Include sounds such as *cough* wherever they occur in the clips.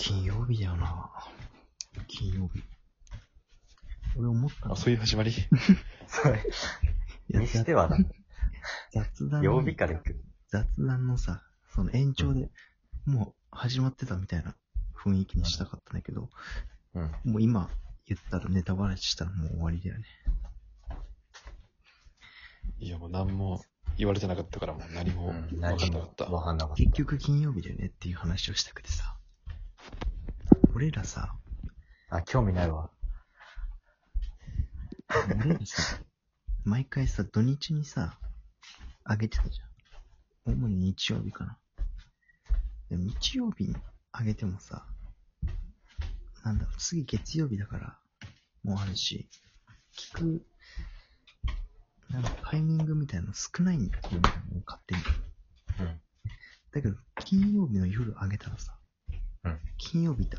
金曜日だよな。金曜日。俺思ったのあ、そういう始まり？それ、いやにしてはな、雑談曜日から行く。雑談のさ、その延長で、もう始まってたみたいな雰囲気にしたかったんだけど、うん。もう今言ったらネタバレしたらもう終わりだよね。いや、もう何も言われてなかったから、もう何も分かんなかった。わかんなかっ結局金曜日だよねっていう話をしたくてさ。俺らさ、た。あ、興味ないわ。俺らさ、毎回さ、土日にさ、あげてたじゃん。主に日曜日かな。でも日曜日にあげてもさ、なんだろう、次月曜日だから、もうあるし、聞く、なんかタイミングみたいなの少ないんだよ、勝手に。うん。だけど、金曜日の夜あげたらさ、うん金曜日だ、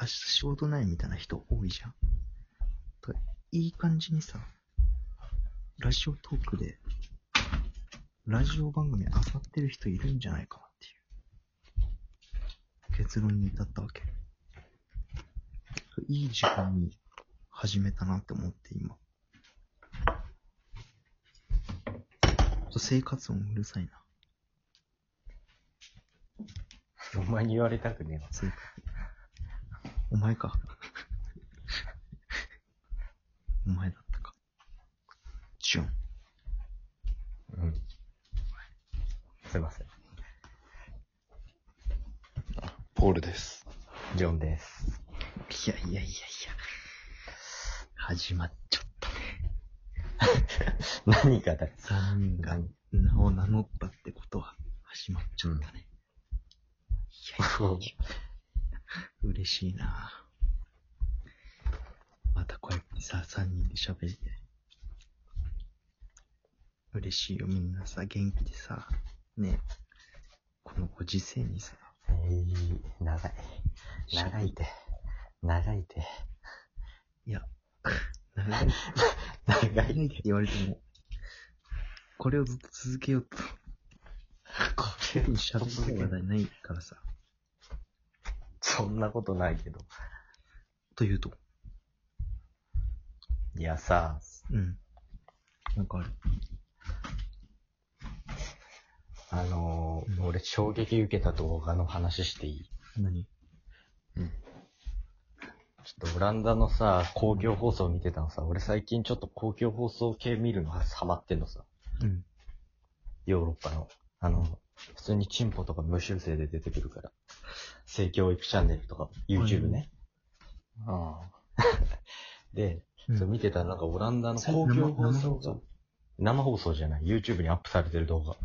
明日仕事ないみたいな人多いじゃん。といい感じにさ、ラジオトークで、ラジオ番組漁ってる人いるんじゃないかなっていう結論に至ったわけ。いい時間に始めたなって思って今。生活音うるさいな。お前に言われたくねえわ。生活お前か。*laughs* お前だったか。チュン。うん。すいません。ポールです。ジョンです。いやいやいやいや。始まっちゃったね。*laughs* 何がだよ。三人が名を名乗ったってことは始まっちゃったね。いやいやいや。嬉しいな。またこうやってさ、三人で喋れて。嬉しいよ、みんなさ、元気でさ、ね、このご時世にさ、えー、長い。長いて。長いて。いや、長い。長長いいって言われても、これをずっと続けようと、これ特に喋りたい話題ないからさ、そんなことないけど。というと、いやさ、うん。なんかある。あのーうん俺衝撃受けた動画の話していい？何？ちょっとオランダのさ、公共放送見てたのさ、俺最近ちょっと公共放送系見るのハマってんのさ。うん。ヨーロッパの。あの、普通にチンポとか無修正で出てくるから。性教育チャンネルとか、YouTube ね。あ *laughs* で、うんそう見てたらなんかオランダの公共放生送が生放送じゃない。YouTube にアップされてる動画。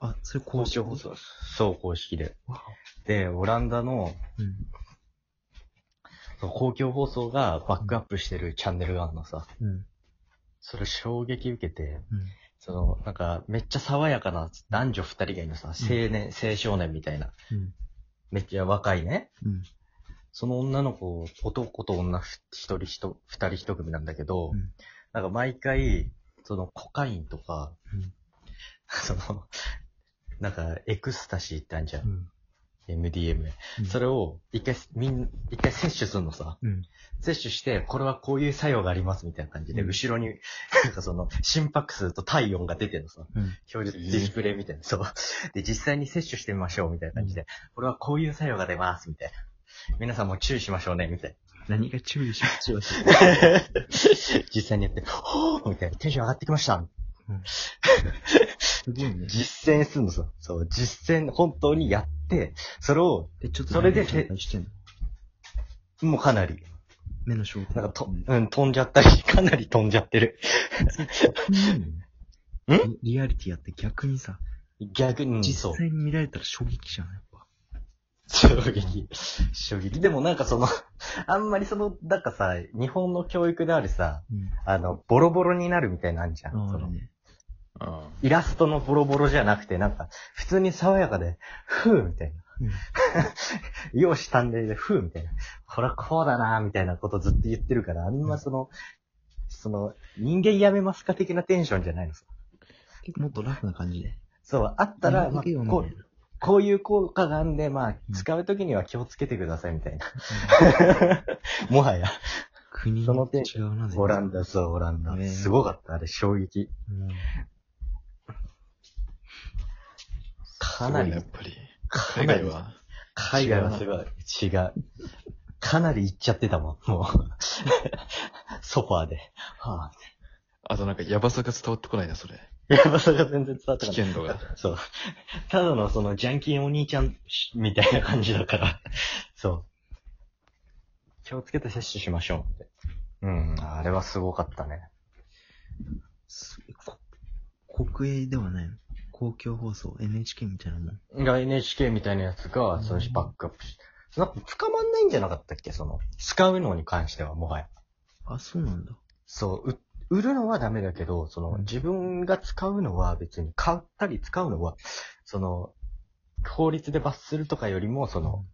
あ、それ公共放送。そう、公式で。わで、オランダのおうん。そう公共放送がバックアップしてるチャンネルがあるのさ。うん。それ衝撃受けて、うん。その、なんか、めっちゃ爽やかな男女二人がいるのさ、青年、青少年みたいな。うん。めっちゃ若いね。うん。その女の子、男と女ふ一人一、二人一組なんだけど、うんなんか毎回、そのコカインとか、うん *laughs* その、なんかエクスタシーってあるじゃん。うん。MDM。うんそれを一回、みん、一回摂取するのさ。うん。摂取して、これはこういう作用がありますみたいな感じで、うん後ろに、なんかその、心拍数と体温が出てるのさ。うん。表示、ディスプレイみたいな。そう。で、実際に摂取してみましょうみたいな感じで、これはこういう作用が出ますみたいな。皆さんも注意しましょうね、みたい何が注意しましょう。な。*laughs* 実際にやって、ほーみたいな。テンション上がってきました。*laughs* すごいね。実践するのさ。そう、実践、本当にやって、それを、え、ちょっとそれでもうかなり、目の焦点。なんかと、うんうん、飛んじゃったり、*laughs* かなり飛んじゃってる。逆にいいのねリリアリティやって逆にさ、逆に、実。際に見られたら衝撃じゃん、やっぱ。衝撃。衝撃。でもなんかその、*laughs* あんまりその、なんかさ、日本の教育であるさ、うん。あの、ボロボロになるみたいなんじゃん。あその。あ。イラストのボロボロじゃなくて、なんか、普通に爽やかで、ふーみたいな。うん。*laughs* 容姿端麗で、ふーみたいな。こらこうだなみたいなことずっと言ってるから、あんまその、その、人間やめますか的なテンションじゃないのさ。もっとラフな感じで。そう、あったら、まあこうなこういう効果があるんで、まあう、ん使うときには気をつけてくださいみたいな。*laughs* もはや、国その点に違うな、オランダ、そう、オランダ。ねすごかった、あれ、衝撃。うんかなりね、やっぱり。海外は？海外はすごい。違う。かなり行っちゃってたもん、もう。*laughs* ソファーで。はあとなんか、やばさが伝わってこないな、それ。ぁ、やばさが全然伝わってこない。危険度が。そう。ただのその、ジャンキーお兄ちゃんみたいな感じだから。そう。気をつけて接種しましょうって。うん、あれはすごかったね。国営ではないの？公共放送 NHK みたいなもん。が NHK みたいなやつが、そのバックアップし、なんか捕まんないんじゃなかったっけ？その、使うのに関してはもはや。あ、そうなんだ。そう、う売るのはダメだけど、その、うん自分が使うのは別に買ったり使うのは、その、法律で罰するとかよりも、その、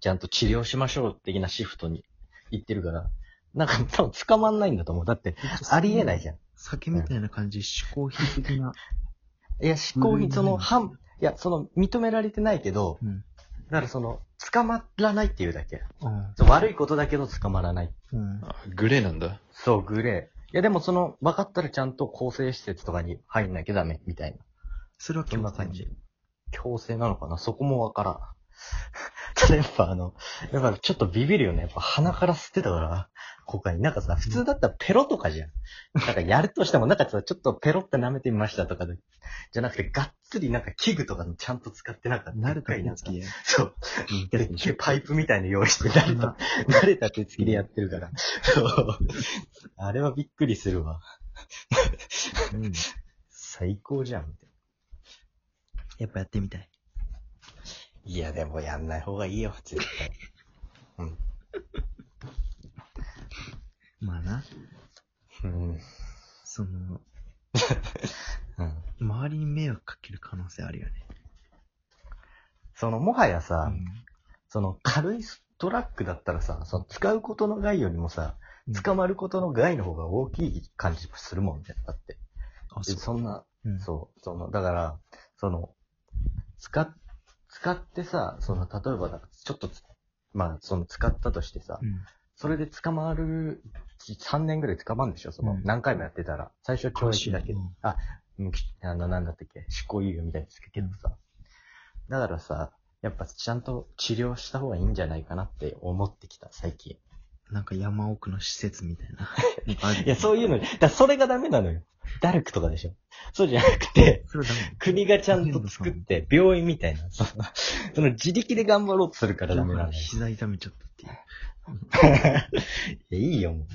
ちゃんと治療しましょう的なシフトに行ってるから、なんか *laughs* 多分捕まんないんだと思う。だって、ありえないじゃん。酒みたいな感じ、嗜好品的な。*laughs* いや、執行にその、うん反、いや、その、認められてないけど、うん。だからその、捕まらないっていうだけ。う悪いことだけど捕まらない。うん。あグレーなんだ。そう、グレー。いや、でもその、分かったらちゃんと更生施設とかに入んなきゃダメ、みたいな。それはそんな感強制じ。強制なのかな？そこもわからん。*laughs* ただやっぱあの、やっぱちょっとビビるよね。やっぱ鼻から吸ってたから、コカイン。なんかさ、普通だったらペロとかじゃん。なんかやるとしても、なんかさ、ちょっとペロって舐めてみましたとかで、じゃなくて、がっつりなんか器具とかにちゃんと使ってなんか、慣れた手つきや。そう。でっけえパイプみたいな用意して、慣れた、慣れた手つきでやってるから。そう。あれはびっくりするわ。うん。最高じゃん。みたいやっぱやってみたい。ないや、でもやんない方がいいよ、絶対。うん。まあな、うん。その、*laughs* うん。周りに迷惑かける可能性あるよね。その、もはやさ、うんその、軽いトラックだったらさ、その、使うことの害よりもさ、捕まることの害の方が大きい感じするもんね。だって。あ、でそう。そんな、うんそう、その、だから、その、使っ、使ってさ、その、例えばだ、ちょっとつ、まあ、その、使ったとしてさ、うん。それで捕まる、3年ぐらい捕まるんでしょ？その、うん何回もやってたら。最初は懲役だけど。うんあ、うんきあの、なんだったっけ？執行猶予みたいですけどさ。だからさ、やっぱちゃんと治療した方がいいんじゃないかなって思ってきた、最近。なんか山奥の施設みたいな。*laughs* いや、そういうの、だからそれがダメなのよ。ダルクとかでしょ？そうじゃなくて、それはダメ。国がちゃんと作って、病院みたいな、その、その自力で頑張ろうとするからダメなのよ。膝痛めちゃったっていう。*laughs* いや、いいよ、もう。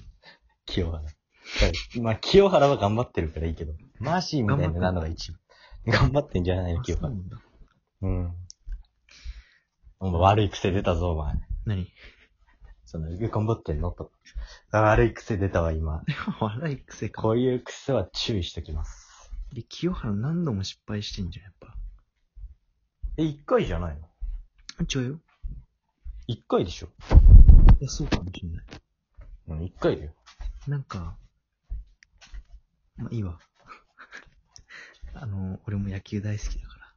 清原。*laughs* まあ、清原は頑張ってるからいいけど、マーシーみたいになるのが一番。頑張ってんじゃないの、あ清原。そうなん。お前悪い癖出たぞ、お前。何？その、頑張ってんの？と。あ悪い癖出たわ、今。*laughs* 悪い癖か。こういう癖は注意しときます。で、清原何度も失敗してんじゃん、やっぱ。え、一回じゃないの？ちょよ。一回でしょいや、そうかもしんない。うん、一回だよ。なんか、まあ、いいわ。*laughs* あの、俺も野球大好きだから、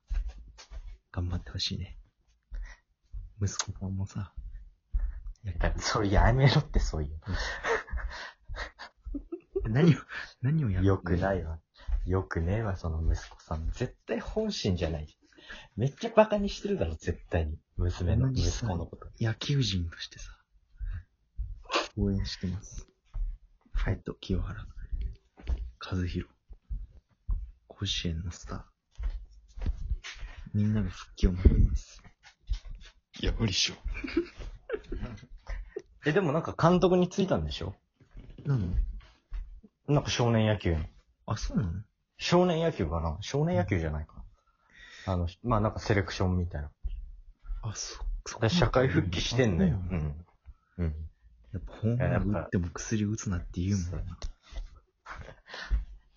頑張ってほしいね。息子さんもさ、だから、それやめろって、そういう *laughs* 何を、何をやの？よくい。ないわ。よくねえわ、その息子さん。絶対本心じゃない。めっちゃバカにしてるだろ、絶対に。娘の、息子のこと。野球人としてさ、応援してます。ファイト、清原。和弘。甲子園のスター。みんなが復帰を待ってます。いや、無理っしょ。*laughs* え、でもなんか監督についたんでしょ？なのなんか少年野球の。あ、そうなの？少年野球かな？少年野球じゃないかな。あの、まあなんかセレクションみたいな。あ、そ、そで社会復帰してんだよ。ううんん。うん。やっぱホームラン打っても薬打つなって言うもんな。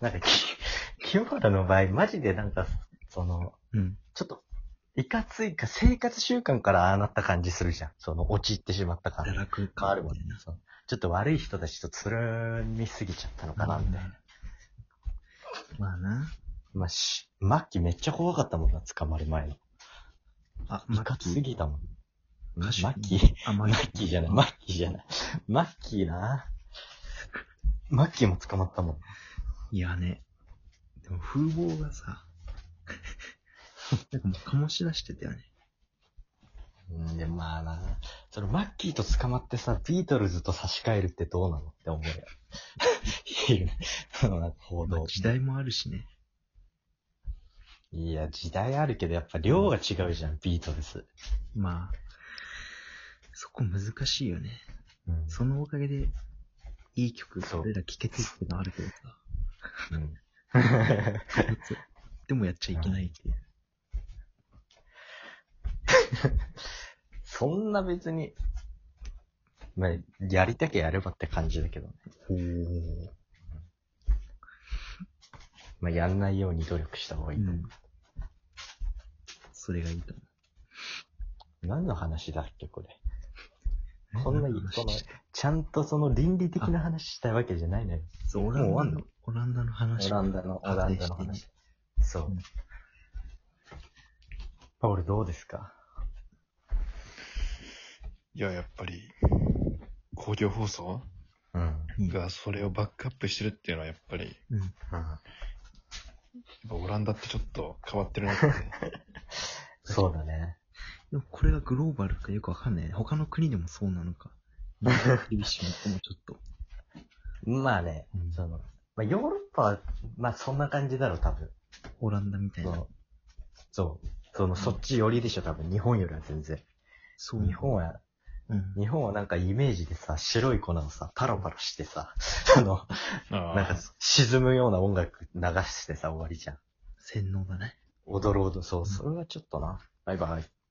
*laughs* なんか、き、*laughs* 清原の場合、マジでなんか、その、うん。ちょっと、いかついか、生活習慣からああなった感じするじゃん。その、陥ってしまった感堕落変わ感るもんみたいな。そうちょっと悪い人たちとつるみすぎちゃったのかな、みたいな。まあな。まあ、し、末期めっちゃ怖かったもんな、捕まる前の。あ、いかつすぎたもん。マッキーあ、ママッキーじゃない、マッキーじゃない。マッキーな。マッキーも捕まったもん。いやね。でも風貌がさ、*laughs* なんかもう醸し出してたよね。うん、で、まあな。そのマッキーと捕まってさ、ビートルズと差し替えるってどうなのって思うよ。いる。そのなんか報道。まあ時代もあるしね。いや、時代あるけど、やっぱ量が違うじゃん、ビートルズ。まあ、そこ難しいよね。うん。そのおかげで、いい曲、そう俺ら聴けてるってのあるけどさ。うん。でもやっちゃいけないっていう。*laughs* そんな別に、まあ、やりたきゃやればって感じだけどね。まあ、やんないように努力した方がいいと思うん。それがいいと思う。何の話だっけ、これ。う。こんな何のちゃんとその倫理的な話したいわけじゃないのよ。そう、オランダのもう終わんの、オランダの話。オランダの、オランダの話。そううん。パオルどうですか？いや、やっぱり、公共放送？うん。うん。がそれをバックアップしてるっていうのはやっぱり、うん。やっぱオランダってちょっと変わってるなって。*laughs* そうだね。でもこれがグローバルかよくわかんないね。他の国でもそうなのか。厳しいのもちょっと。まあね、うんその、まあ、ヨーロッパは、まあそんな感じだろう、多分。オランダみたいなその。そう。その、そっち寄りでしょ、多分。日本よりは全然。そう。日本は、うん。日本はなんかイメージでさ、白い粉をさ、パロパロしてさ、*laughs* あの、あなんか沈むような音楽流してさ、終わりじゃん。洗脳だね。踊る踊る、そう、それはちょっとな。バイバイ。